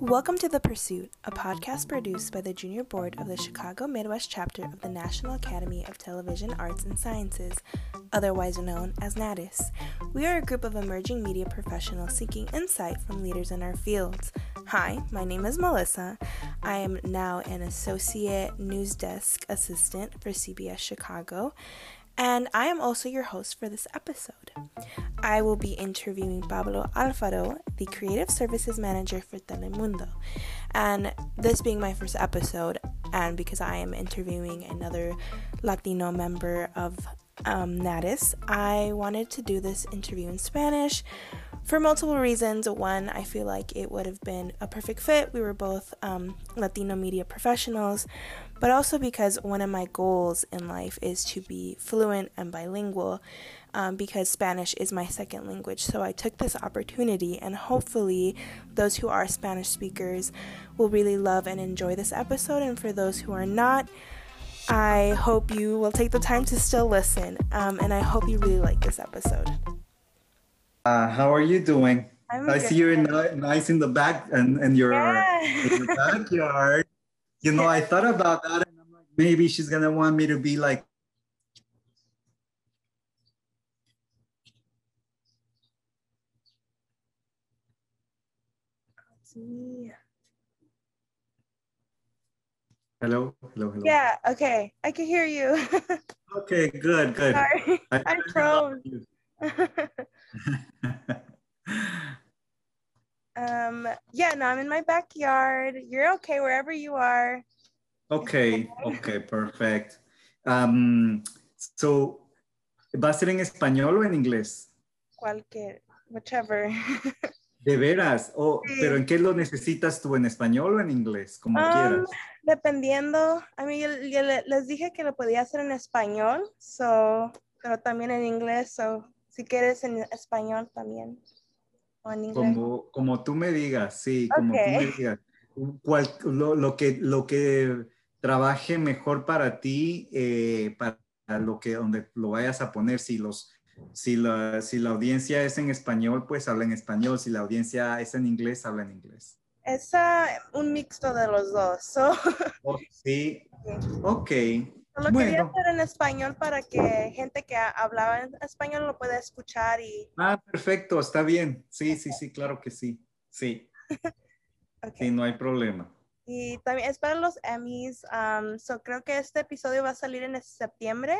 Welcome to The Pursuit, a podcast produced by the Junior Board of the Chicago Midwest chapter of the National Academy of Television Arts and Sciences, otherwise known as NATIS. We are a group of emerging media professionals seeking insight from leaders in our fields. Hi, my name is Melissa. I am now an associate news desk assistant for CBS Chicago, and I am also your host for this episode. I will be interviewing Pablo Alfaro, the Creative Services Manager for Telemundo. And this being my first episode, and because I am interviewing another Latino member of um, Natis, I wanted to do this interview in Spanish for multiple reasons. One, I feel like it would have been a perfect fit. We were both um, Latino media professionals, but also because one of my goals in life is to be fluent and bilingual. Um, because Spanish is my second language. So I took this opportunity, and hopefully, those who are Spanish speakers will really love and enjoy this episode. And for those who are not, I hope you will take the time to still listen. Um, and I hope you really like this episode. Uh, how are you doing? I'm I see you're ni- nice in the back and, and your, Yeah. in your backyard. You know, I thought about that and I'm like, maybe she's gonna want me to be like, me. hello, hello, hello. Yeah, okay. I can hear you. Okay, good, good. Sorry. I- I froze. Um, yeah, no, I'm in my backyard. You're okay wherever you are. okay, okay, perfect. Um, so, ¿va a ser en español o en inglés? Cualquier, whichever. De veras, oh, Sí. pero ¿en qué lo necesitas tú? ¿En español o en inglés? Como Um, quieras. Dependiendo, a mí yo, yo le- les dije que lo podía hacer en español, so, pero también en inglés, so, si quieres en español también. O en inglés. Como, como tú me digas, sí, como tú me digas. Cual- lo, lo que, lo que trabaje mejor para ti, eh, para lo que, donde lo vayas a poner, si los, si la, si la audiencia es en español, pues habla en español, si la audiencia es en inglés, habla en inglés. Es ah, un mixto de los dos, so, Oh, sí, ok. Quería Bueno. hacer en español para que gente que ha- hablaba en español lo pueda escuchar y... Ah, perfecto, está bien. Sí, sí, sí, claro que sí. Sí, ok. sí, no hay problema. Y también es para los Emmys. um, so creo que este episodio va a salir en septiembre.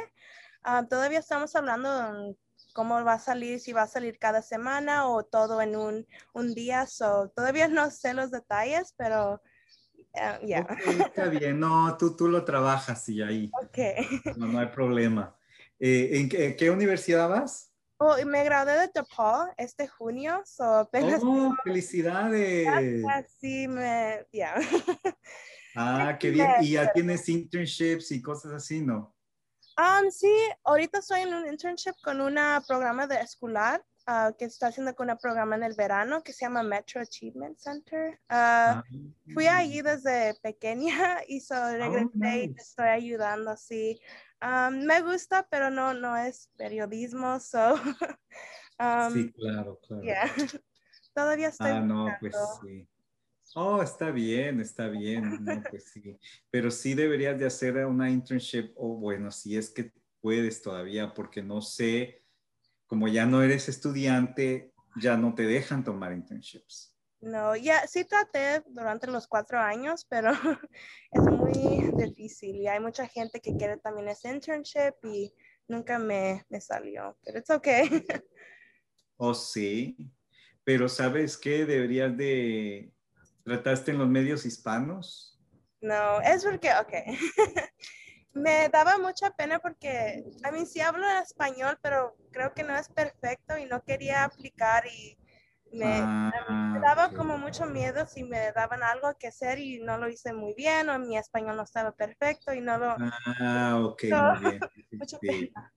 Um, todavía estamos hablando de cómo va a salir, si va a salir cada semana o todo en un, un día. So todavía no sé los detalles, pero uh. Ok, está bien, no, tú, tú lo trabajas y ahí. Ok. No, no hay problema. Eh, ¿En qué, qué universidad vas? Oh, me gradué de DePaul este junio. So apenas ¡Oh, felicidades! así me... Ya. Ah, qué bien. ¿Y ya tienes internships y cosas así, no? Um, sí, ahorita estoy en un internship con un programa de escolar ah, que está haciendo con un programa en el verano que se llama Metro Achievement Center. Ah, Fui allí desde pequeña y so regresé y nice. te estoy ayudando así. Um, me gusta, pero no, no es periodismo, so um, Sí, claro, claro. yeah. Todavía estoy Ah, no, pues buscando. sí. Oh, está bien, está bien. No, pues sí. Pero sí deberías de hacer una internship, o bueno, si es que puedes todavía, porque no sé, como ya no eres estudiante, ya no te dejan tomar internships. No, ya sí traté durante los cuatro años, pero es muy difícil y hay mucha gente que quiere también ese internship y nunca me, me salió, pero it's okay. Oh, sí. Pero ¿sabes qué? Deberías de... ¿Trataste en los medios hispanos? No, es porque, ok. Me daba mucha pena porque a mí sí hablo español, pero creo que no es perfecto y no quería aplicar y me, Ah, me daba ok. como mucho miedo si me daban algo que hacer y no lo hice muy bien o mi español no estaba perfecto y no lo... Ah, ok, No. muy bien. Sí, Mucha sí. pena.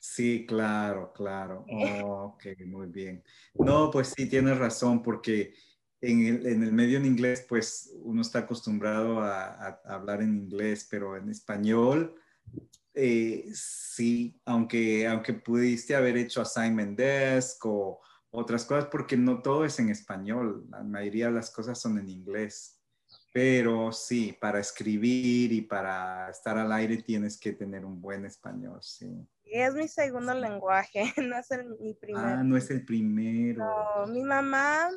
Sí, claro, claro. Oh, ok, muy bien. No, pues sí, tienes razón, porque en el, en el medio en inglés, pues uno está acostumbrado a, a hablar en inglés, pero en español, eh, sí, aunque, aunque pudiste haber hecho assignment desk o, otras cosas porque no todo es en español, la mayoría de las cosas son en inglés. Pero sí, para escribir y para estar al aire tienes que tener un buen español, sí. Es mi segundo lenguaje, no es mi primero. Ah, no es el primero. No, mi mamá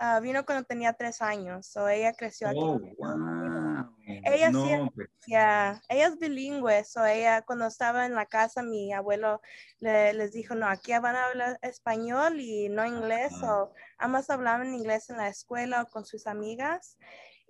uh, vino cuando tenía tres años, o ella creció aquí. Oh, wow. Ella no, sí, pues, ya, ella es bilingüe, so ella cuando estaba en la casa, mi abuelo le- les dijo, no, aquí van a hablar español y no inglés, Ajá. o ambas hablaban inglés en la escuela o con sus amigas.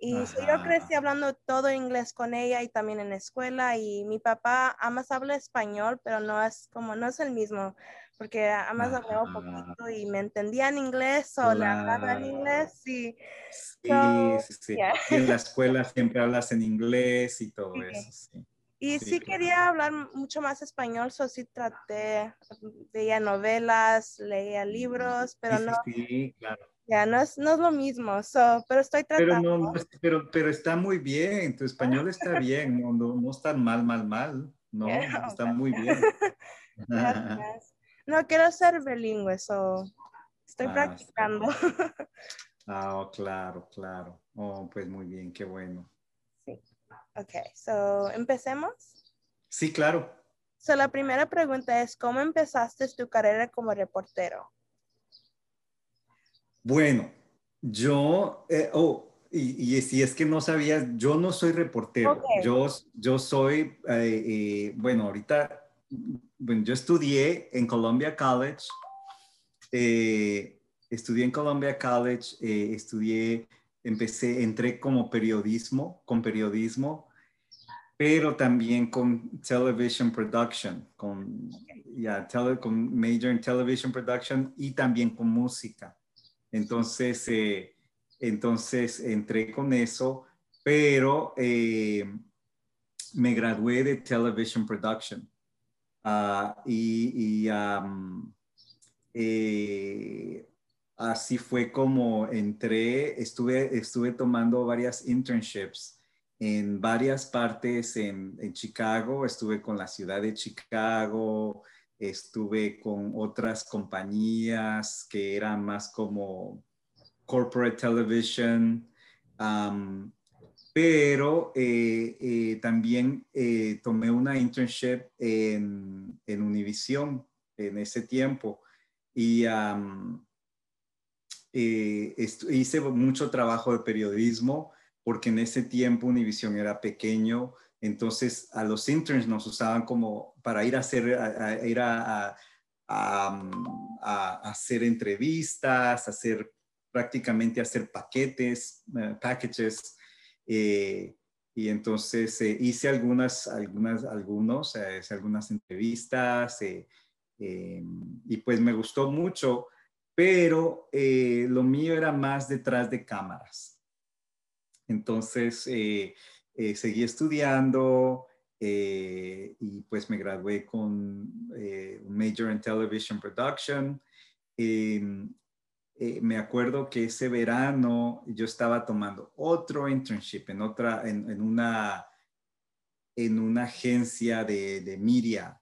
Y so yo crecí hablando todo inglés con ella y también en la escuela y mi papá ambas habla español, pero no es como, no es el mismo, porque hablaba Ajá. poquito y me entendía en inglés o le hablaba en inglés y Sí, So, sí, sí. yeah. Y en la escuela siempre hablas en inglés y todo Sí. eso, sí. Y Sí, sí, claro. quería hablar mucho más español, so sí traté, veía novelas, leía libros, pero no, sí, claro. Ya no es, no es lo mismo, so, pero estoy Pero tratando. no, no es- pero, pero está muy bien, tu español está bien, no, no, no está mal, mal, mal, no, Yeah. está muy bien. Gracias. No, quiero ser bilingüe, so estoy Ah, practicando. Ah, oh, claro, claro. Oh, pues muy bien, qué bueno. ok, so empecemos. Sí, claro. So la primera pregunta es, ¿cómo empezaste tu carrera como reportero? Bueno, yo, eh, oh, y, y si es que no sabías, yo no soy reportero. Yo, yo soy, eh, eh, bueno, ahorita, bueno, yo estudié en Columbia College. eh, estudié en Columbia College, eh, estudié, empecé, entré como periodismo, con periodismo, pero también con television production, con, ya, tele- con major en television production y también con música. Entonces, eh, entonces entré con eso, pero eh, me gradué de television production. Ah, y eh, así fue como entré, estuve, estuve tomando varias internships en varias partes en Chicago, estuve con la ciudad de Chicago, estuve con otras compañías que eran más como corporate television, pero eh, eh, también eh, tomé una internship en, Univision en ese tiempo y hice mucho trabajo de periodismo porque en ese tiempo Univision era pequeño, entonces a los interns nos usaban como para ir a hacer, ir a, a- hacer entrevistas, hacer prácticamente hacer paquetes, eh, packages, eh, y entonces eh, hice algunas, algunos, hice algunas entrevistas, y pues me gustó mucho, pero lo mío era más detrás de cámaras. Entonces, eh, seguí estudiando eh, y pues me gradué con eh, un major en television production. Eh, eh, me acuerdo que ese verano yo estaba tomando otro internship en otra, en, en una, en una agencia de, de media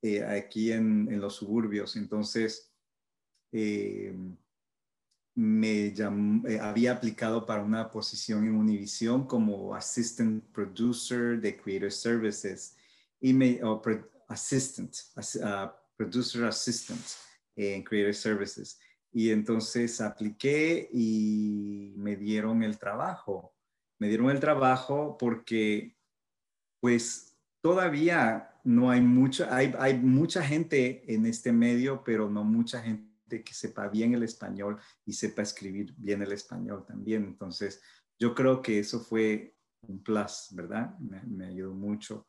eh, aquí en, en, los suburbios. Entonces, eh, me llamó, eh, había aplicado para una posición en Univision como assistant producer de Creator Services y me, oh, pro, assistant, uh, producer assistant en Creator Services. Y entonces apliqué y me dieron el trabajo. Me dieron el trabajo porque pues todavía no hay mucha, hay, hay mucha gente en este medio, pero no mucha gente que sepa bien el español y sepa escribir bien el español también. Entonces, yo creo que eso fue un plus, ¿verdad? Me, ayudó mucho.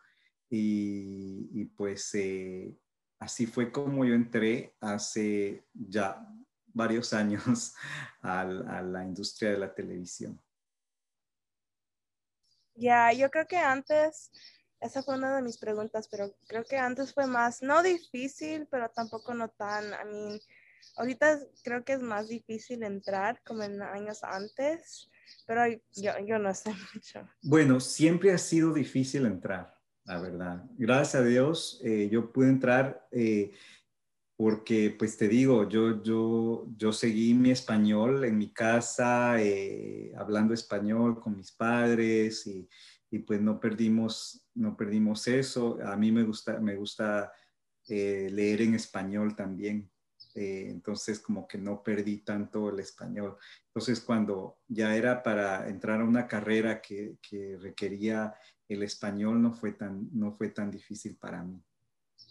Y, pues eh, así fue como yo entré hace ya varios años a, a la industria de la televisión. Ya, yo creo que antes, esa fue una de mis preguntas, pero creo que antes fue más, no difícil, pero tampoco no tan, I mean, ahorita creo que es más difícil entrar como en años antes, pero yo, yo no sé mucho. Bueno, siempre ha sido difícil entrar, la verdad. Gracias a Dios, eh, yo pude entrar. Eh, porque pues te digo, yo, yo, yo seguí mi español en mi casa, eh, hablando español con mis padres y, y, pues no perdimos, no perdimos eso. A mí me gusta, me gusta eh, leer en español también. Eh, entonces como que no perdí tanto el español. Entonces cuando ya era para entrar a una carrera que, que requería el español, no fue tan, no fue tan difícil para mí.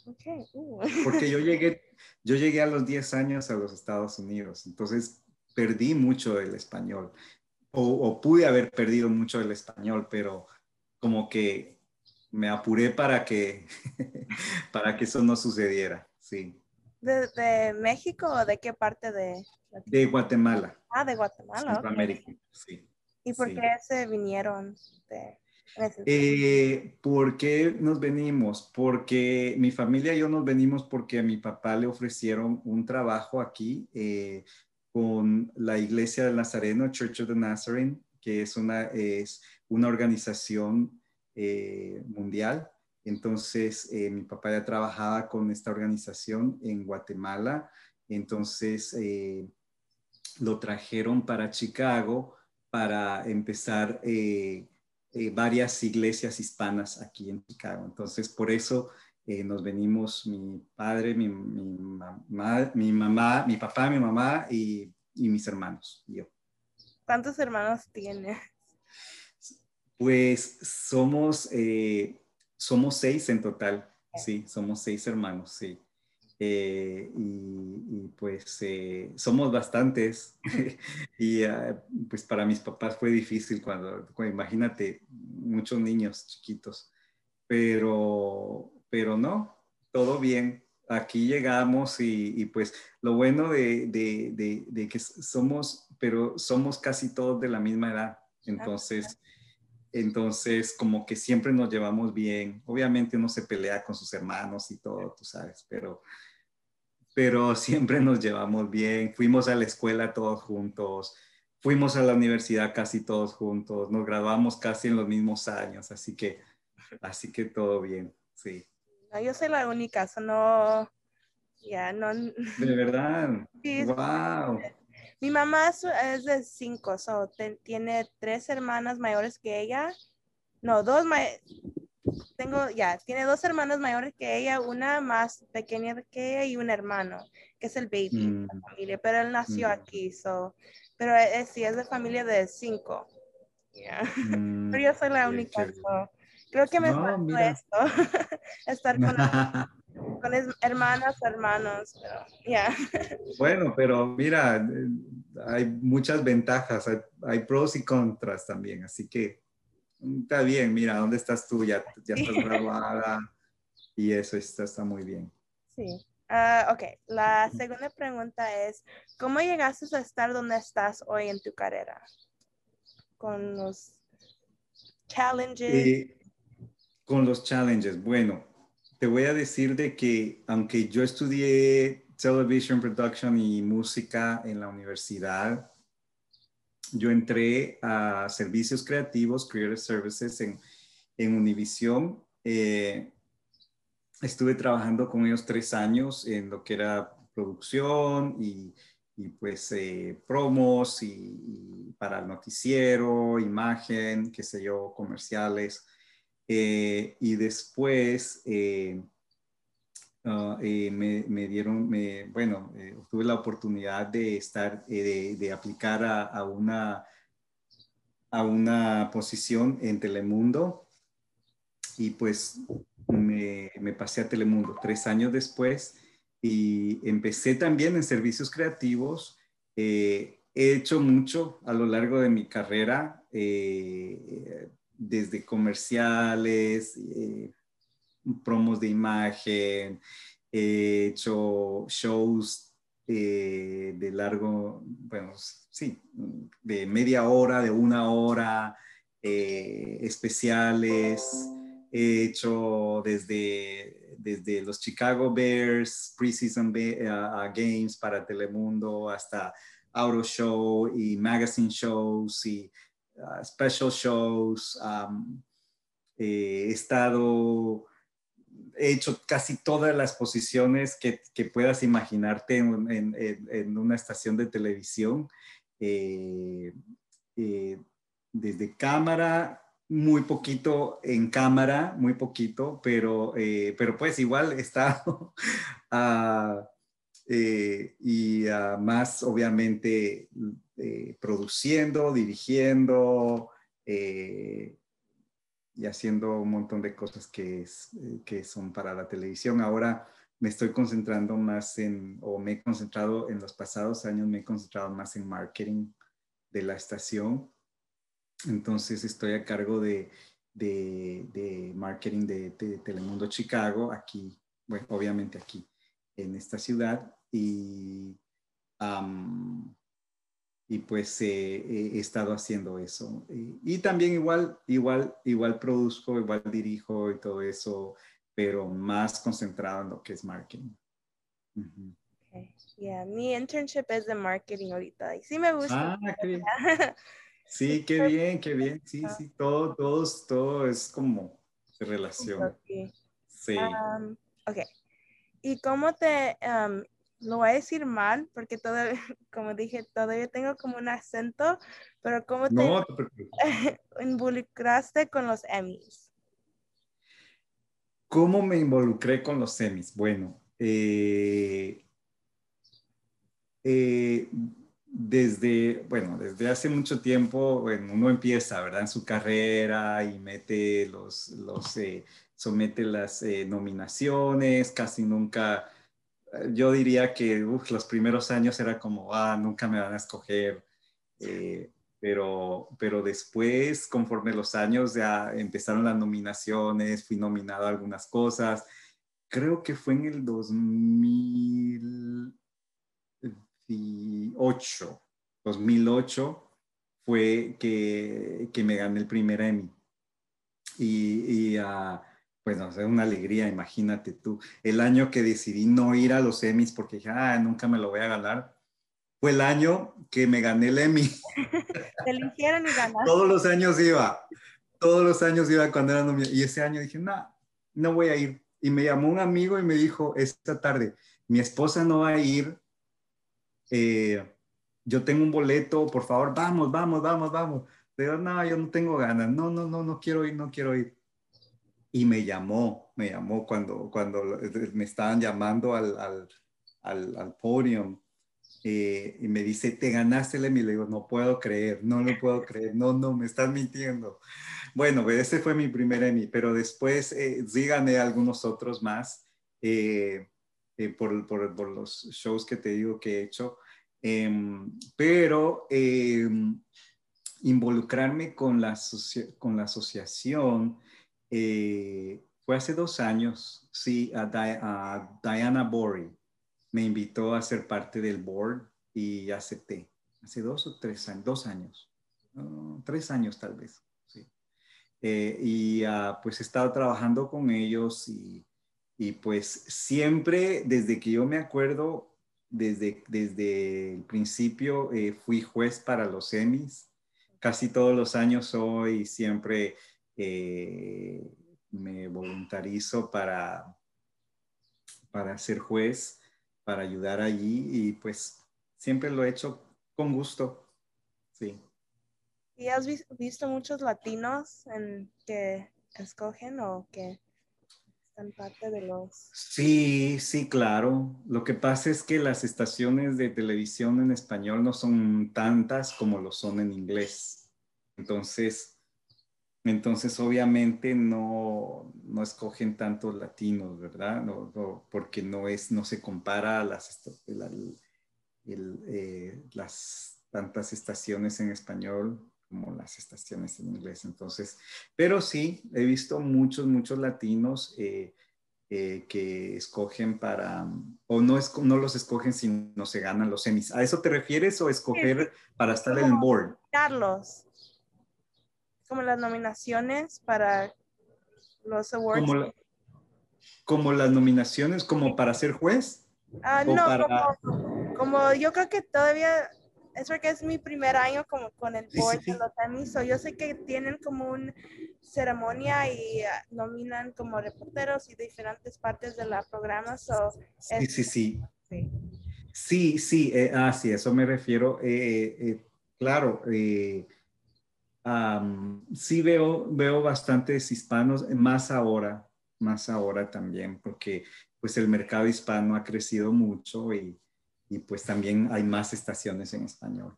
Okay. Uh. Porque yo llegué, yo llegué a los 10 años a los Estados Unidos, entonces perdí mucho del español, o, o pude haber perdido mucho del español, pero como que me apuré para que, para que eso no sucediera, sí. ¿De, ¿De, México o de qué parte de? De Guatemala. Ah, de Guatemala. Centroamérica, okay. sí. ¿Y por sí. qué se vinieron de, eh, ¿Por qué nos venimos? Porque mi familia y yo nos venimos porque a mi papá le ofrecieron un trabajo aquí eh, con la Iglesia del Nazareno, Church of the Nazarene, que es una, es una organización eh, mundial. Entonces, eh, mi papá ya trabajaba con esta organización en Guatemala. Entonces, eh, lo trajeron para Chicago para empezar eh, eh, varias iglesias hispanas aquí en Chicago. Entonces, por eso nos venimos mi padre, mi, mi, mamá, mi, mamá, mi papá, mi mamá y, y mis hermanos, y yo. ¿Cuántos hermanos tienes? Pues somos, eh, somos seis en total, sí, somos seis hermanos, sí. Eh, y, y, pues eh, somos bastantes. Y uh, pues para mis papás fue difícil cuando, cuando, imagínate muchos niños chiquitos. Pero pero no todo bien. Aquí llegamos y, y pues lo bueno de, de, de, de, que somos pero somos casi todos de la misma edad. Entonces entonces como que siempre nos llevamos bien obviamente uno se pelea con sus hermanos y todo tú sabes pero pero siempre nos llevamos bien. Fuimos a la escuela todos juntos, fuimos a la universidad casi todos juntos, nos graduamos casi en los mismos años, así que, así que todo bien, sí. No, yo soy la única, so no, ya, yeah, no. De verdad, sí, wow. Mi mamá es de cinco, so te, tiene tres hermanas mayores que ella, no, dos, tengo, ya, tiene dos hermanos mayores que ella, una más pequeña que ella y un hermano, que es el baby mm. de la familia, pero él nació mm. aquí, so, pero es, sí, es de familia de cinco. Yeah. Mm. pero yo soy la única, so, creo que me no, esto, estar con, con hermanas, hermanos, pero ya. Yeah. Bueno, pero mira, hay muchas ventajas, hay, hay pros y contras también, así que está bien, mira, ¿dónde estás tú? Ya, ya estás graduada y eso está, está muy bien. Sí. Uh, ok, la segunda pregunta es, ¿cómo llegaste a estar donde estás hoy en tu carrera? Con los challenges. Eh, con los challenges, bueno, te voy a decir de que aunque yo estudié television production y música en la universidad, yo entré a servicios creativos, Creative Services, en, en Univision. Eh, estuve trabajando con ellos tres años en lo que era producción y, y pues eh, promos y, y, para el noticiero, imagen, qué sé yo, comerciales. Eh, y después eh, Uh, eh, me, me, dieron, me, bueno, eh, tuve la oportunidad de estar, eh, de, de, aplicar a, a, una, a una posición en Telemundo y pues me, me, pasé a Telemundo tres años después y empecé también en servicios creativos. he hecho mucho a lo largo de mi carrera, desde comerciales, promos de imagen, he hecho shows eh, de largo, bueno, sí, de media hora, de una hora, eh, especiales. He hecho desde, desde los Chicago Bears, preseason games para Telemundo, hasta auto show y magazine shows y uh, special shows. Um, eh, he estado he hecho casi todas las posiciones que, que puedas imaginarte en, en, una estación de televisión. Eh, eh, desde cámara, muy poquito en cámara, muy poquito, pero, pero pues igual he estado uh, y uh, más obviamente produciendo, dirigiendo, y haciendo un montón de cosas que, es, eh, que son para la televisión. Ahora me estoy concentrando más en, o me he concentrado en los pasados años, me he concentrado más en marketing de la estación. Entonces estoy a cargo de, de, de marketing de, Telemundo Chicago, aquí, bueno, obviamente aquí en esta ciudad. Y y pues eh, he estado haciendo eso. Y, también igual, igual, igual produzco, igual dirijo y todo eso, pero más concentrado en lo que es marketing. Yeah, mi internship es de marketing ahorita y sí me gusta. Ah, qué bien. Sí, qué bien, qué bien. Sí, sí, todo, todo, todo es como se relaciona. Sí. Um, ok. ¿Y cómo te lo voy a decir mal porque todavía, como dije, todavía tengo como un acento, pero ¿cómo te, no, involucraste con los Emmys? ¿Cómo me involucré con los Emmys? Bueno, eh, eh, desde, bueno, desde hace mucho tiempo, bueno, uno empieza, ¿verdad? En su carrera y mete los, los eh, somete las nominaciones, casi nunca yo diría que los primeros años era como, ah, nunca me van a escoger. Eh, pero, pero después, conforme los años ya empezaron las nominaciones, fui nominado a algunas cosas. Creo que fue en el 2008. 2008 fue que, que me gané el primer Emmy. Y, y uh, pues no sé, una alegría, imagínate tú. El año que decidí no ir a los Emmys porque dije, ah, nunca me lo voy a ganar, fue el año que me gané el Emmy. Te eligieron y ganaste. Todos los años iba, todos los años iba cuando era nominado. Y ese año dije, no, no voy a ir. Y me llamó un amigo y me dijo, esta tarde, mi esposa no va a ir, eh, yo tengo un boleto, por favor, vamos, vamos, vamos, vamos. Pero no, yo no tengo ganas, no, no, no, no quiero ir, no quiero ir y me llamó, me llamó cuando, cuando me estaban llamando al, al, al, al podium eh, y me dice, te ganaste el Emmy. Le digo, no puedo creer, no lo puedo creer, no, no, me estás mintiendo. Bueno, ese fue mi primer Emmy, pero después eh, sí gané algunos otros más eh, por, por, por, los shows que te digo que he hecho. Em, pero em, involucrarme con la, con la asociación eh, fue hace dos años, sí, a, Diana Bory me invitó a ser parte del board y acepté. Hace dos o tres años, dos años, tres años tal vez, sí. Eh, y uh, pues he estado trabajando con ellos y, y, pues siempre, desde que yo me acuerdo, desde, desde el principio eh, fui juez para los Emmys. Casi todos los años soy siempre eh, me voluntarizo para, para ser juez, para ayudar allí y pues siempre lo he hecho con gusto. Sí. ¿Y has visto muchos latinos en que escogen o que están parte de los... Sí, sí, claro. Lo que pasa es que las estaciones de televisión en español no son tantas como lo son en inglés. Entonces, entonces, obviamente no, no escogen tantos latinos, ¿verdad? No, porque no, es, no se compara a las, eh, las tantas estaciones en español como las estaciones en inglés. Entonces, pero sí, he visto muchos, muchos latinos eh, eh, que escogen para, o no, es, no los escogen si no se ganan los semis. ¿A eso te refieres o escoger para estar en el board? Carlos como las nominaciones para los awards. Como, las nominaciones como para ser juez. Ah, no, como, yo creo que todavía es porque es mi primer año como con el board de los Emmys, so yo sé que tienen como una ceremonia y ah, nominan como reporteros y diferentes partes de la programa, so sí, sí, sí. Sí, sí, eh, ah, sí, eso me refiero. Eh, eh, claro, sí veo, veo bastantes hispanos, más ahora, más ahora también, porque pues el mercado hispano ha crecido mucho y, y pues también hay más estaciones en español.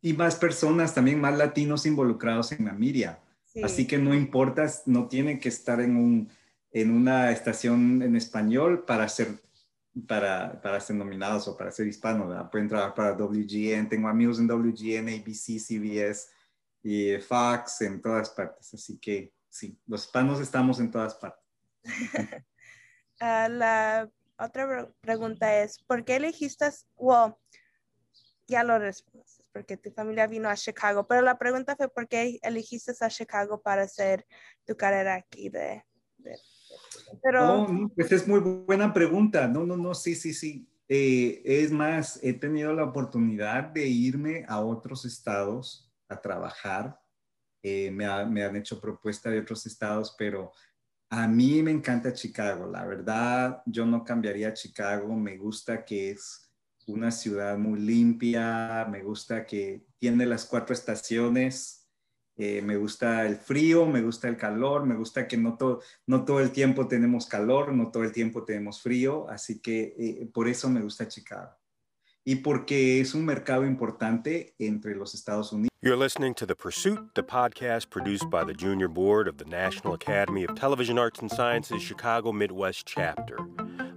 y más personas, también más latinos involucrados en la media. Así que no importa, no tienen que estar en, un, en una estación en español para ser, para, para ser nominados o para ser hispanos. Pueden trabajar para WGN, tengo amigos en WGN, ABC, CBS y Fox, en todas partes. Así que sí, los hispanos estamos en todas partes. Ah, la otra pregunta es, ¿por qué elegiste, well, ya lo respondes, porque tu familia vino a Chicago, pero la pregunta fue, ¿por qué elegiste a Chicago para hacer tu carrera aquí de... pero... Pues es muy buena pregunta. No, no, no, sí, sí, sí. Eh, es más, he tenido la oportunidad de irme a otros estados a trabajar. Eh, me, me, han hecho propuesta de otros estados, pero a mí me encanta Chicago, la verdad, yo no cambiaría Chicago, me gusta que es una ciudad muy limpia, me gusta que tiene las cuatro estaciones, eh, me gusta el frío, me gusta el calor, me gusta que no, no todo el tiempo tenemos calor, no todo el tiempo tenemos frío, así que eh, por eso me gusta Chicago. y porque es un mercado importante entre los Estados Unidos. You're listening to The Pursuit, the podcast produced by the Junior Board of the National Academy of Television Arts and Sciences Chicago Midwest Chapter.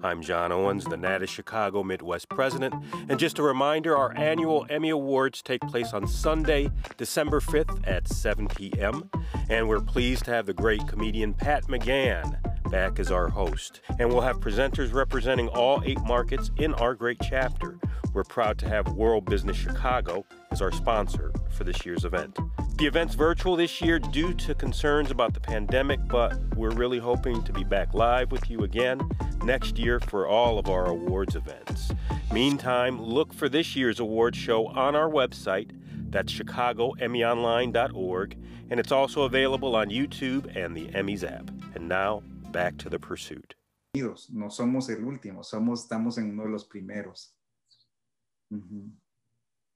I'm John Owens, the NATA Chicago Midwest president, and just a reminder our annual Emmy Awards take place on Sunday, December 5th at 7 p.m., and we're pleased to have the great comedian Pat McGann back as our host. And we'll have presenters representing all eight markets in our great chapter. We're proud to have World Business Chicago as our sponsor for this year's event. The event's virtual this year due to concerns about the pandemic, but we're really hoping to be back live with you again next year for all of our awards events. Meantime, look for this year's awards show on our website. That's chicagoemmyonline.org, and it's also available on YouTube and the Emmys app. And now, back to the pursuit. No somos el último, somos, estamos en uno de los primeros.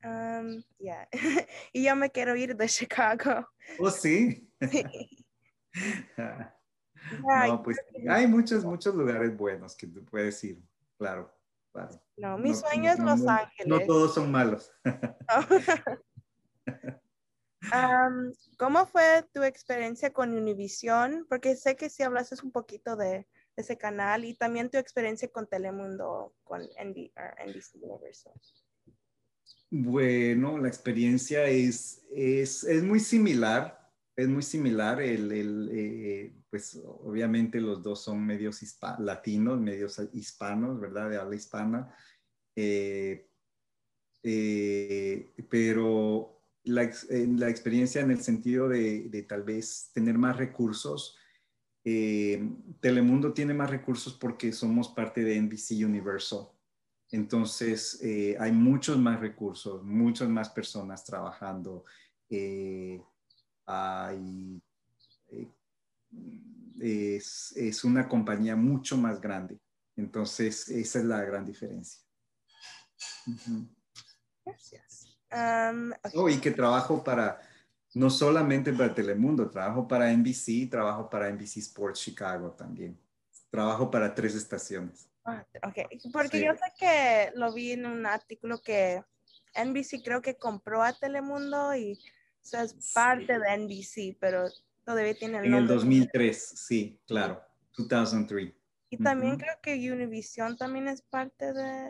Um, yeah. y yo me quiero ir de Chicago. Oh, sí. no, pues hay muchos, muchos lugares buenos que tú puedes ir, claro, claro. No, mi sueño es Los Ángeles. No todos son malos. um, ¿Cómo fue tu experiencia con Univision? Porque sé que si hablaste un poquito de, ese canal y también tu experiencia con Telemundo, con NBC Universal. Bueno, la experiencia es, es, es muy similar, es muy similar. El, el eh, pues obviamente los dos son medios latinos, medios hispanos, ¿verdad? De habla hispana. Eh, eh, pero la, la, experiencia en el sentido de, de, tal vez tener más recursos. Telemundo tiene más recursos porque somos parte de NBC Universal. Entonces, eh, hay muchos más recursos, muchas más personas trabajando. Eh, hay, eh, es, una compañía mucho más grande. Entonces, esa es la gran diferencia. Gracias. oh, y que trabajo para, no solamente para Telemundo, trabajo para NBC, trabajo para NBC Sports Chicago también. Trabajo para tres estaciones. Ok, porque yo sé que lo vi en un artículo que NBC creo que compró a Telemundo y eso es parte de NBC, pero todavía tiene el En el 2003, sí, claro, 2003. Y también creo que Univision también es parte de,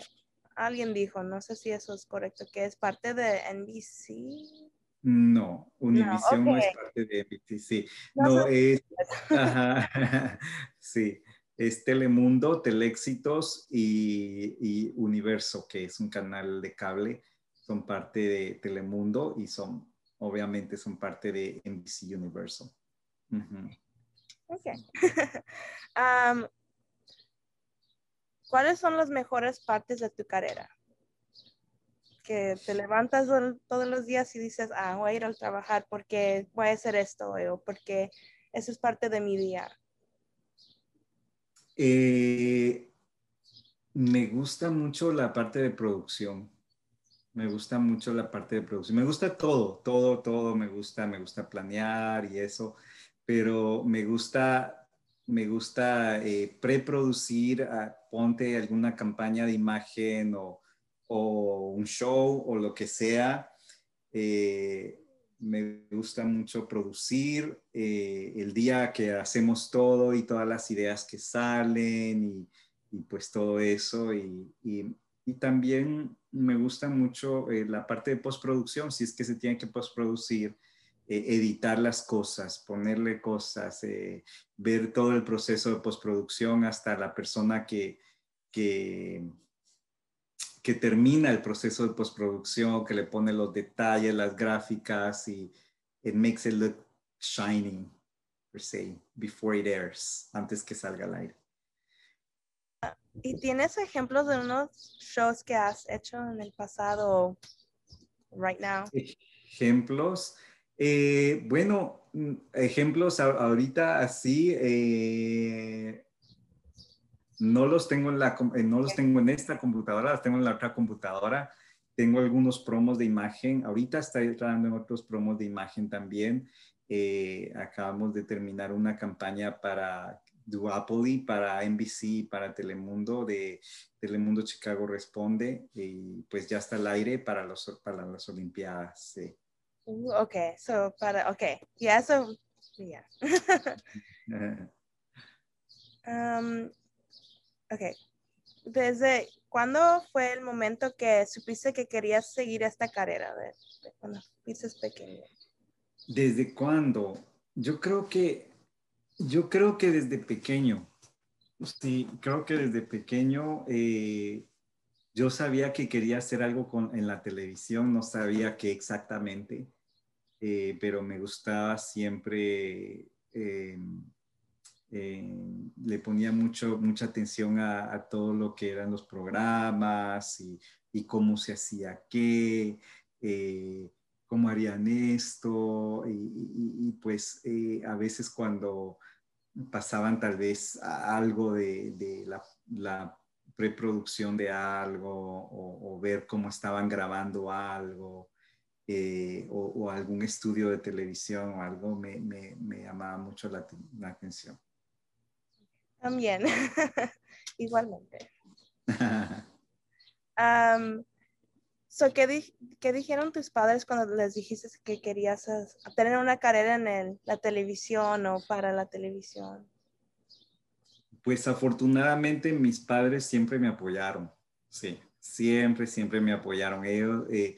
alguien dijo, no sé si eso es correcto, que es parte de NBC. No, Univision no, es parte de NBC, sí. No, es, ajá, sí es Telemundo, Teléxitos y, Universo, que es un canal de cable, son parte de Telemundo y son, obviamente, son parte de NBC Universal. ¿cuáles son las mejores partes de tu carrera? Que te levantas todos los días y dices, ah, voy a ir al trabajar porque voy a hacer esto o porque eso es parte de mi día. Eh, me gusta mucho la parte de producción. Me gusta mucho la parte de producción. Me gusta todo, todo, todo me gusta. Me gusta planear y eso, pero me gusta, me gusta eh, preproducir, ah, ponte alguna campaña de imagen o, un show o lo que sea. Eh, me gusta mucho producir eh, el día que hacemos todo y todas las ideas que salen y, pues todo eso. Y, también me gusta mucho eh, la parte de postproducción, si es que se tiene que postproducir, eh, editar las cosas, ponerle cosas, ver todo el proceso de postproducción hasta la persona que, que que termina el proceso de postproducción, que le pone los detalles, las gráficas y it makes it look shining, per se, before it airs, antes que salga al aire. ¿Y tienes ejemplos de unos shows que has hecho en el pasado, right now? Ejemplos. Eh, bueno, mm, ejemplos ahorita así. Eh, no los tengo en, la, eh, no los tengo en esta computadora, los tengo en la otra computadora. Tengo algunos promos de imagen. Ahorita estoy trabajando en otros promos de imagen también. Eh, acabamos de terminar una campaña para Duopoly, para NBC, para Telemundo, de Telemundo Chicago Responde, y pues ya está al aire para, los, para las Olimpiadas. Sí. Uh, ok, so para, ok, ya yeah. um, Ok. ¿Desde cuándo fue el momento que supiste que querías seguir esta carrera? De, cuando fuiste pequeño. ¿Desde cuándo? Yo creo que, yo creo que desde pequeño. Sí, creo que desde pequeño eh, yo sabía que quería hacer algo con, en la televisión, no sabía qué exactamente, eh, pero me gustaba siempre eh, eh, le ponía mucho, mucha atención a, todo lo que eran los programas y, cómo se hacía qué, eh, cómo harían esto, y, pues eh, a veces cuando pasaban tal vez algo de, la, preproducción de algo o, ver cómo estaban grabando algo. o, algún estudio de televisión o algo me, llamaba mucho la atención. También, igualmente. um, so, ¿qué, ¿qué, dijeron tus padres cuando les dijiste que querías tener una carrera en la televisión o para la televisión? Pues afortunadamente mis padres siempre me apoyaron, sí, siempre, siempre me apoyaron. Ellos, eh,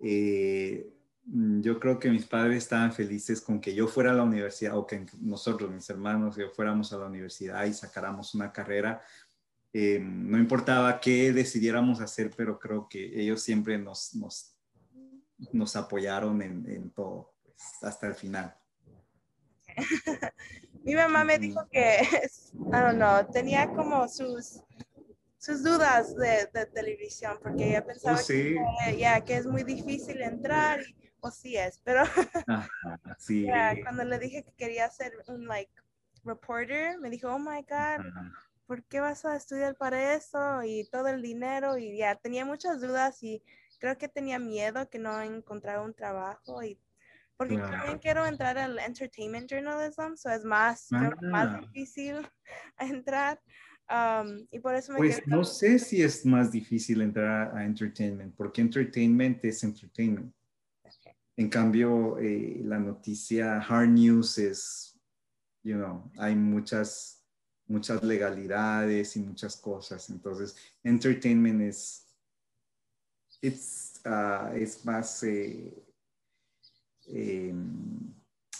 eh, yo creo que mis padres estaban felices con que yo fuera a la universidad o que nosotros, mis hermanos, yo fuéramos a la universidad y sacáramos una carrera. Eh, no importaba qué decidiéramos hacer, pero creo que ellos siempre nos, nos, nos apoyaron en, en todo, pues, hasta el final. Mi mamá me dijo que, I don't know, tenía como sus, sus dudas de, de televisión, porque ella pensaba oh, que, ya, que es muy difícil entrar y o sí es, pero sí. cuando le dije que quería ser un like reporter, me dijo, oh my God, ¿por qué vas a estudiar para eso? Y todo el dinero y ya, tenía muchas dudas y creo que tenía miedo que no encontrara un trabajo y porque también quiero entrar al entertainment journalism, so es más, más ah. difícil entrar. Um, y por eso me Pues no sé si es más difícil entrar a entertainment, porque entertainment es entertainment. En cambio, eh, la noticia hard news es, you know, hay muchas, muchas legalidades y muchas cosas. Entonces, entertainment es, it's, uh, es más, eh, em,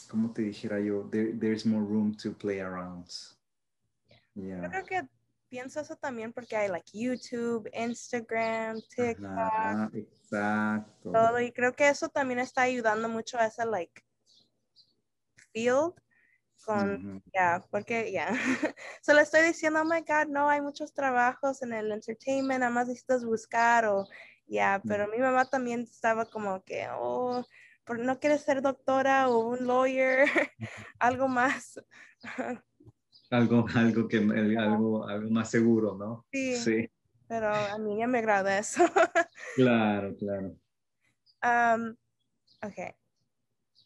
¿cómo te dijera yo? there's more room to play around. Yeah. creo que pienso eso también porque hay like YouTube, Instagram, TikTok. exacto. Todo y creo que eso también está ayudando mucho a ese like field con, ya, porque ya, solo estoy diciendo, oh my God, no, hay muchos trabajos en el entertainment, nada más necesitas buscar o, ya, pero mi mamá también estaba como que, oh, no quieres ser doctora o un lawyer, algo más. algo, algo, que, algo, algo más seguro, ¿no? Sí. sí. Pero a mí ya me agrada eso. claro, claro. Um, ok.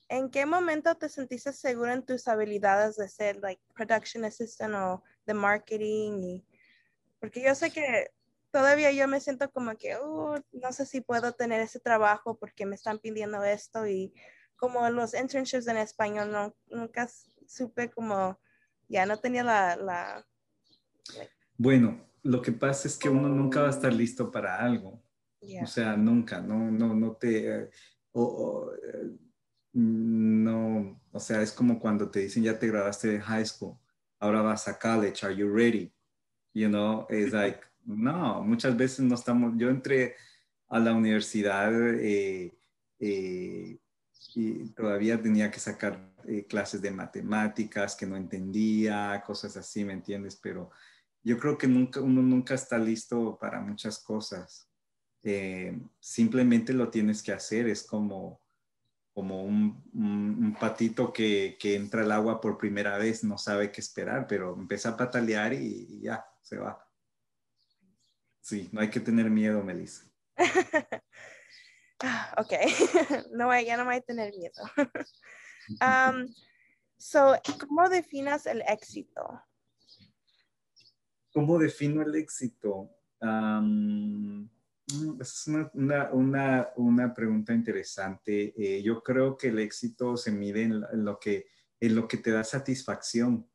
¿En qué momento te sentiste segura en tus habilidades de ser like production assistant o de marketing? porque yo sé que todavía yo me siento como que, oh, no sé si puedo tener ese trabajo porque me están pidiendo esto y como los internships en español no, nunca supe como, ya no tenía la... la bueno, lo que pasa es que uno nunca va a estar listo para algo. O sea, nunca, no, no, no te... Eh, no, o sea, es como cuando te dicen ya te graduaste de high school, ahora vas a college, are you ready? You know, it's like, no, muchas veces no estamos, yo entré a la universidad eh, eh, y todavía tenía que sacar eh, clases de matemáticas que no entendía, cosas así, ¿me entiendes? Pero yo creo que nunca, uno nunca está listo para muchas cosas. simplemente lo tienes que hacer, es como, como un, patito que, entra al agua por primera vez, no sabe qué esperar, pero empieza a patalear y ya, se va. Sí, no hay que tener miedo, Melissa. ok, no, ya no hay que tener miedo. um, so, ¿cómo definas el éxito? ¿Cómo defino el éxito? Um, es una, una, una, pregunta interesante. Eh, yo creo que el éxito se mide en, lo que, en lo que te da satisfacción,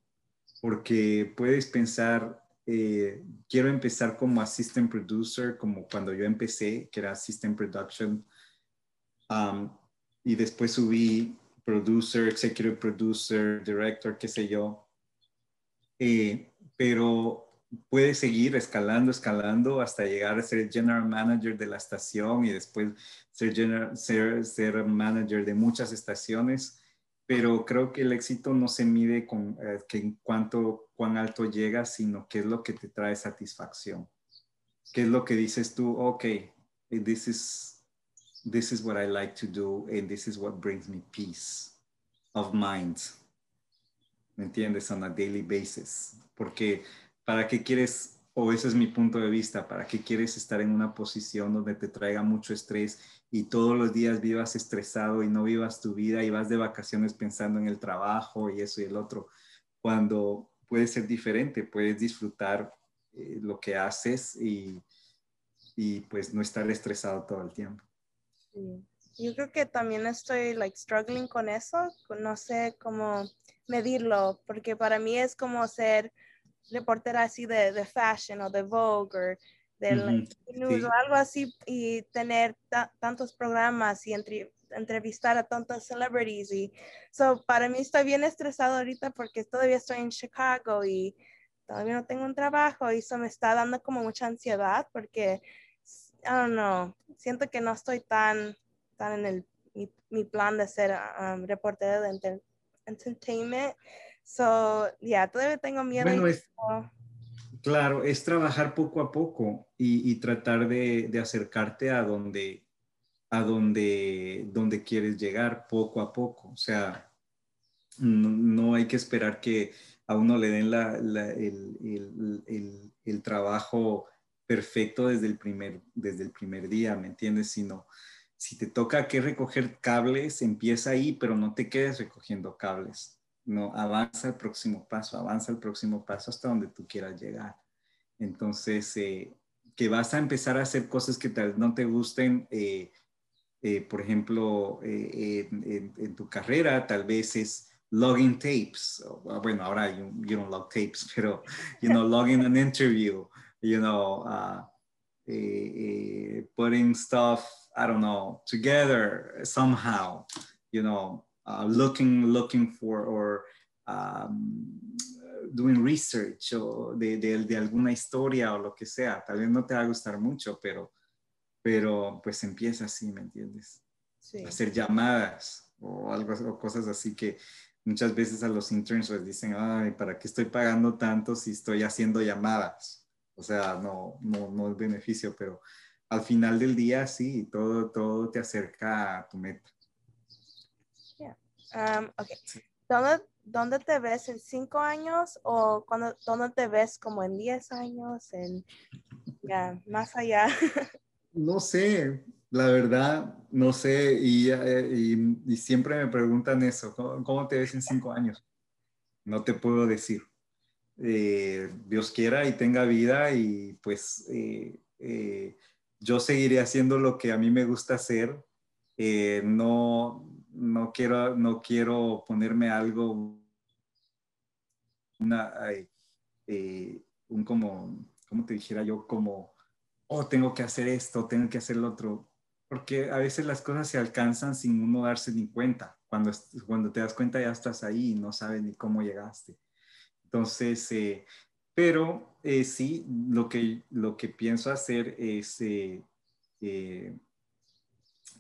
porque puedes pensar, eh, quiero empezar como assistant producer, como cuando yo empecé, que era assistant production, um, y después subí producer, executive producer, director, qué sé yo. Eh, pero puedes seguir escalando, escalando hasta llegar a ser general manager de la estación y después ser, general, ser, ser manager de muchas estaciones pero creo que el éxito no se mide con eh, que en cuánto, cuán alto llegas, sino qué es lo que te trae satisfacción. ¿Qué es lo que dices tú? Ok, this is, this is what I like to do and this is what brings me peace of mind. ¿Me entiendes? On a daily basis. Porque ¿para qué quieres, o ese es mi punto de vista, para qué quieres estar en una posición donde te traiga mucho estrés y todos los días vivas estresado y no vivas tu vida y vas de vacaciones pensando en el trabajo y eso y el otro, cuando puede ser diferente, puedes disfrutar eh, lo que haces y, y, pues no estar estresado todo el tiempo. Yo creo que también estoy like struggling con eso, no sé cómo medirlo, porque para mí es como ser reportera así de, de fashion o de Vogue del news o algo así y tener tantos programas y entrevistar a tantos celebrities y so para mí estoy bien estresado ahorita porque todavía estoy en Chicago y todavía no tengo un trabajo y eso me está dando como mucha ansiedad porque I don't know, siento que no estoy tan tan en el mi, plan de ser um, reportera de entertainment. So yeah todavía tengo miedo Claro, es trabajar poco a poco y, tratar de, acercarte a donde, a donde, donde quieres llegar poco a poco. O sea, no, hay que esperar que a uno le den el, trabajo perfecto desde el, primer, desde el primer día, ¿me entiendes? Sino, si te toca que recoger cables, empieza ahí, pero no te quedes recogiendo cables no, avanza al próximo paso, avanza al próximo paso hasta donde tú quieras llegar. Entonces, eh, que vas a empezar a hacer cosas que tal no te gusten, eh, eh, por ejemplo, en, tu carrera, tal vez es logging tapes. Bueno, ahora you, you don't log tapes, pero, you know, logging an interview, you know, uh, putting stuff, I don't know, together somehow, you know, uh, looking looking for or um, doing research o de, de, de, alguna historia o lo que sea. Tal vez no te va a gustar mucho, pero, pero pues empieza así, ¿me entiendes? Sí. Hacer llamadas o algo o cosas así que muchas veces a los interns les dicen, ay, ¿para qué estoy pagando tanto si estoy haciendo llamadas? O sea, no, no, no es beneficio, pero al final del día sí, todo, todo te acerca a tu meta. Um, okay. ¿Dónde, te ves en cinco años o cuando, dónde te ves como en diez años, en ya más allá? no sé, la verdad, no sé, y, y, siempre me preguntan eso, ¿cómo, te ves en cinco años? No te puedo decir. Eh, Dios quiera y tenga vida y pues eh, eh, yo seguiré haciendo lo que a mí me gusta hacer. no, no quiero, no quiero ponerme algo, una, eh, un como, como te dijera yo, como, oh, tengo que hacer esto, tengo que hacer lo otro, porque a veces las cosas se alcanzan sin uno darse ni cuenta. Cuando, cuando te das cuenta ya estás ahí y no sabes ni cómo llegaste. Entonces, eh, pero eh, sí, lo que, lo que pienso hacer es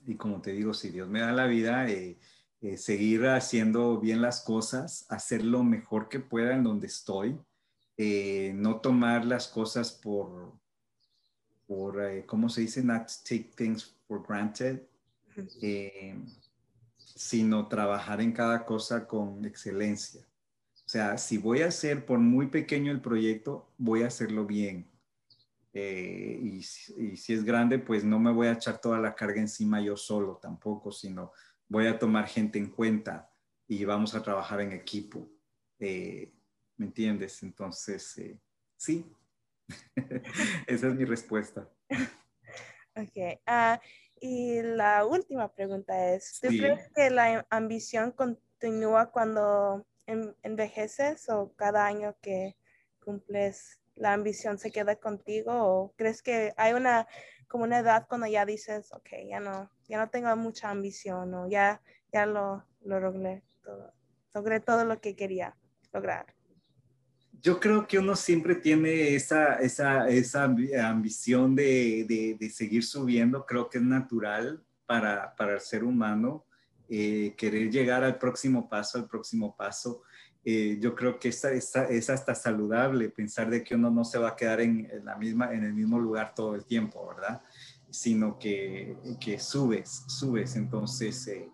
y como te digo, si Dios me da la vida, eh, eh, seguir haciendo bien las cosas, hacer lo mejor que pueda en donde estoy, eh, no tomar las cosas por, por ¿cómo se dice? Not take things for granted, sino trabajar en cada cosa con excelencia. O sea, si voy a hacer por muy pequeño el proyecto, voy a hacerlo bien eh, y, si es grande, pues no me voy a echar toda la carga encima yo solo tampoco, sino voy a tomar gente en cuenta y vamos a trabajar en equipo. Eh, ¿Me entiendes? Entonces, eh, sí, esa es mi respuesta. Ok. Ah, y la última pregunta es, ¿tú crees que la ambición continúa cuando envejeces o cada año que cumples la ambición se queda contigo o crees que hay una como una edad cuando ya dices, ok, ya no, ya no tengo mucha ambición o ya, ya lo, lo logré todo, logré todo lo que quería lograr? Yo creo que uno siempre tiene esa, esa, esa ambición de, de, de, seguir subiendo, creo que es natural para, para el ser humano eh, querer llegar al próximo paso, al próximo paso. Eh, yo creo que esta, es hasta saludable pensar de que uno no se va a quedar en, la misma, en el mismo lugar todo el tiempo, ¿verdad? Sino que, que subes, subes. Entonces, eh,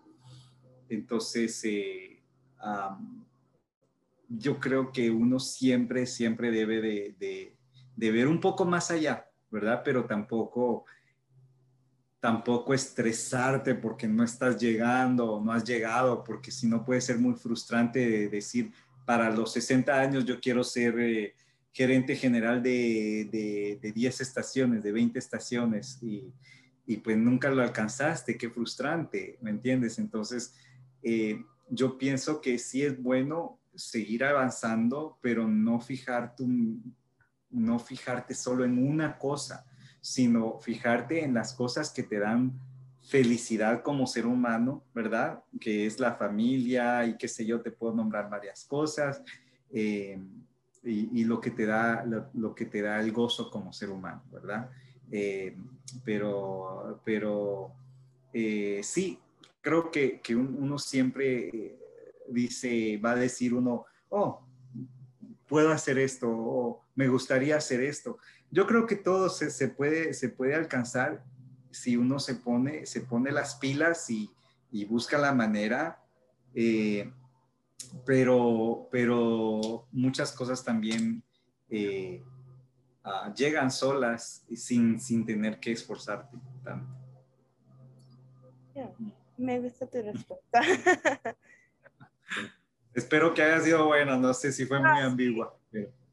entonces eh, yo creo que uno siempre, siempre debe de, ver un poco más allá, ¿verdad? Pero tampoco tampoco estresarte porque no estás llegando o no has llegado, porque si no puede ser muy frustrante decir, para los 60 años yo quiero ser eh, gerente general de, de, 10 estaciones, de 20 estaciones, y, y, pues nunca lo alcanzaste, qué frustrante, ¿me entiendes? Entonces, eh, yo pienso que sí es bueno seguir avanzando, pero no, fijar tu, no fijarte solo en una cosa sino fijarte en las cosas que te dan felicidad como ser humano, ¿verdad? Que es la familia y qué sé yo, te puedo nombrar varias cosas. Eh, y, lo que te da lo, que te da el gozo como ser humano, ¿verdad? Eh, pero pero eh, sí, creo que, que uno siempre dice, va a decir uno, oh, puedo hacer esto, o me gustaría hacer esto, yo creo que todo se, puede, se puede alcanzar si uno se pone, se pone las pilas y, busca la manera, eh, pero, pero muchas cosas también eh, ah, llegan solas sin, sin tener que esforzarte tanto. me gusta tu respuesta. Espero que haya sido buena, no sé si fue muy ah, ambigua.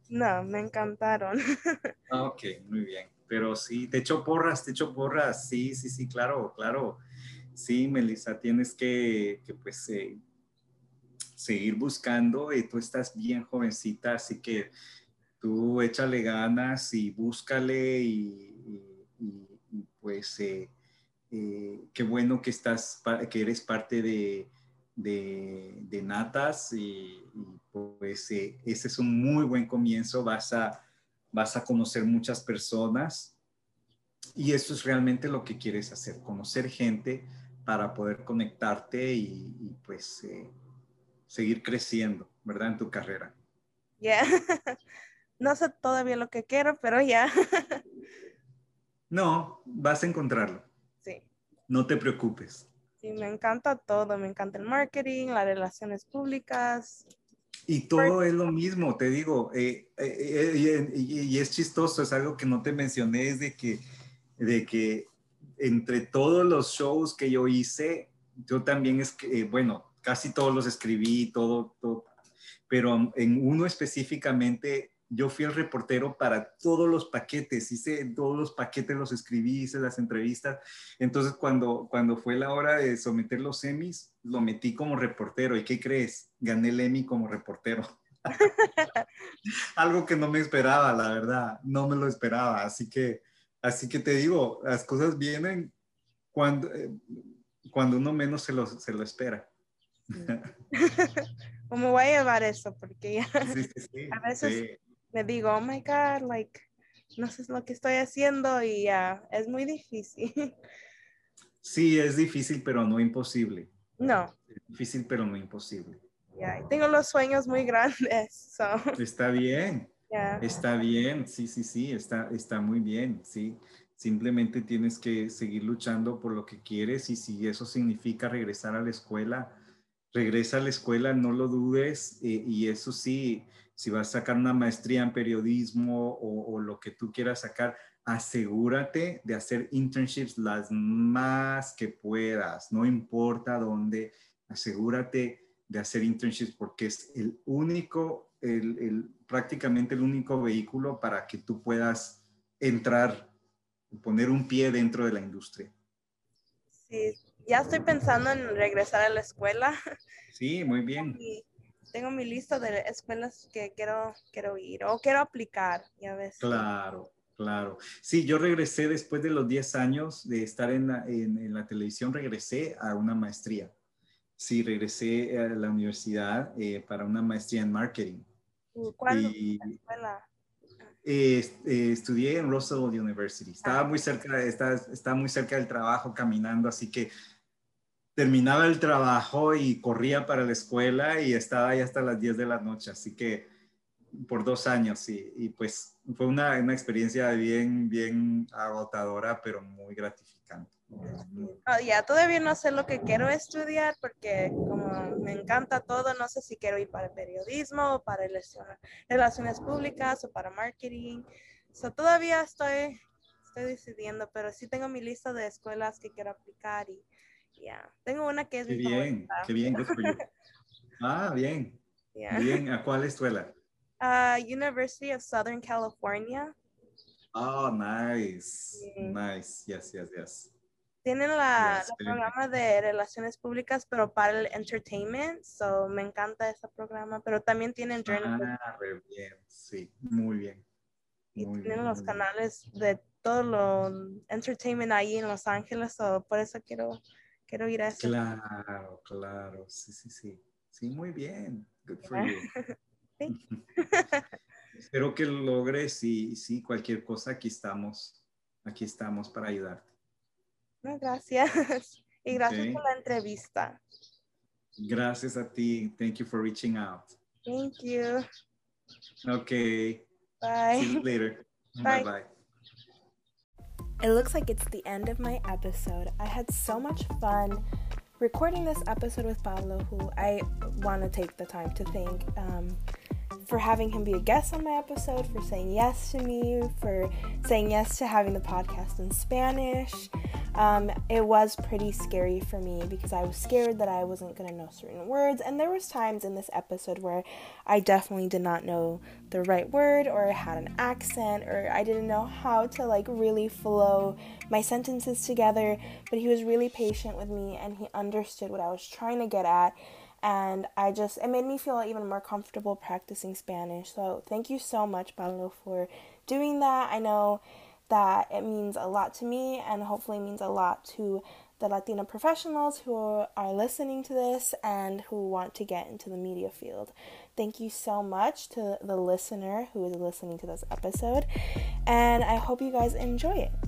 No, me encantaron. Ah, ok, muy bien. Pero sí, te echo porras, te echo porras. Sí, sí, sí, claro, claro. Sí, Melissa, tienes que, pues, eh, seguir buscando. Y tú estás bien jovencita, así que tú échale ganas y búscale y, pues eh, eh, qué bueno que estás, que eres parte de, de, Natas y, pues eh, ese es un muy buen comienzo, vas a, vas a conocer muchas personas y eso es realmente lo que quieres hacer, conocer gente para poder conectarte y, pues eh, seguir creciendo, ¿verdad? En tu carrera. Ya. no sé todavía lo que quiero, pero ya. no, vas a encontrarlo. Sí. No te preocupes. Sí, me encanta todo. Me encanta el marketing, las relaciones públicas. Y todo es lo mismo, te digo, eh, eh, eh, y, es chistoso, es algo que no te mencioné, es de que, de que entre todos los shows que yo hice, yo también es que, bueno, casi todos los escribí, todo, todo, pero en uno específicamente yo fui el reportero para todos los paquetes, hice todos los paquetes, los escribí, hice las entrevistas. Entonces, cuando, cuando fue la hora de someter los Emmys, lo metí como reportero. ¿Y qué crees? Gané el Emmy como reportero. Algo que no me esperaba, la verdad, no me lo esperaba. Así que, así que te digo, las cosas vienen cuando, eh, cuando uno menos se lo, se lo espera. ¿Cómo voy a llevar eso? Porque ya a veces me digo, oh my God, like, no sé lo que estoy haciendo y ya, es muy difícil. Sí, es difícil, pero no imposible. No. Es difícil, pero no imposible. Ya, tengo los sueños muy grandes. Está bien. Está bien, sí, sí, sí, está, está muy bien, sí. Simplemente tienes que seguir luchando por lo que quieres y si eso significa regresar a la escuela, regresa a la escuela, no lo dudes eh, y eso sí, si vas a sacar una maestría en periodismo o, lo que tú quieras sacar, asegúrate de hacer internships las más que puedas, no importa dónde, asegúrate de hacer internships porque es el único, el, prácticamente el único vehículo para que tú puedas entrar, poner un pie dentro de la industria. Sí, ya estoy pensando en regresar a la escuela. Sí, muy bien tengo mi lista de escuelas que quiero, quiero ir o quiero aplicar, ya ves. Claro, claro. Sí, yo regresé después de los 10 años de estar en la, en, la televisión, regresé a una maestría. Sí, regresé a la universidad eh, para una maestría en marketing. ¿Cuándo? Y, escuela? Eh, estudié en Roosevelt University. Estaba ah. muy cerca, estaba, estaba muy cerca del trabajo caminando, así que terminaba el trabajo y corría para la escuela y estaba ahí hasta las 10 de la noche, así que por dos años y, y pues fue una, una, experiencia bien, bien agotadora, pero muy gratificante. Oh, ya todavía no sé lo que quiero estudiar porque como me encanta todo, no sé si quiero ir para el periodismo o para relaciones públicas o para marketing. So, todavía estoy, estoy decidiendo, pero sí tengo mi lista de escuelas que quiero aplicar y Yeah. Tengo una que es qué bien, qué bien, Ah, bien. Bien, ¿a cuál escuela? Uh, University of Southern California. Oh, nice. Nice. Yes, yes, yes. Tienen la, programa de relaciones públicas, pero para el entertainment. So, me encanta ese programa. Pero también tienen journalism. Ah, bien. Sí, muy bien. y tienen los canales de todo lo entertainment ahí en Los Ángeles. So, por eso quiero quiero ir a eso. Claro, claro, sí, sí, sí. Sí, muy bien. Good for you. Espero que lo logres y sí, cualquier cosa, aquí estamos. Aquí estamos para ayudarte. gracias. Y gracias por la entrevista. Gracias a ti. Thank you for reaching out. Thank you. Okay. Bye. See you later. Bye bye. It looks like it's the end of my episode. I had so much fun recording this episode with Pablo, who I want to take the time to thank um, for having him be a guest on my episode, for saying yes to me, for saying yes to having the podcast in Spanish. Um, it was pretty scary for me because I was scared that I wasn't going to know certain words, and there was times in this episode where I definitely did not know the right word or had an accent or I didn't know how to like really flow my sentences together, but he was really patient with me and he understood what I was trying to get at and I just it made me feel even more comfortable practicing Spanish. So thank you so much, Pablo, for doing that. I know that it means a lot to me and hopefully means a lot to the Latina professionals who are listening to this and who want to get into the media field. Thank you so much to the listener who is listening to this episode, and I hope you guys enjoy it.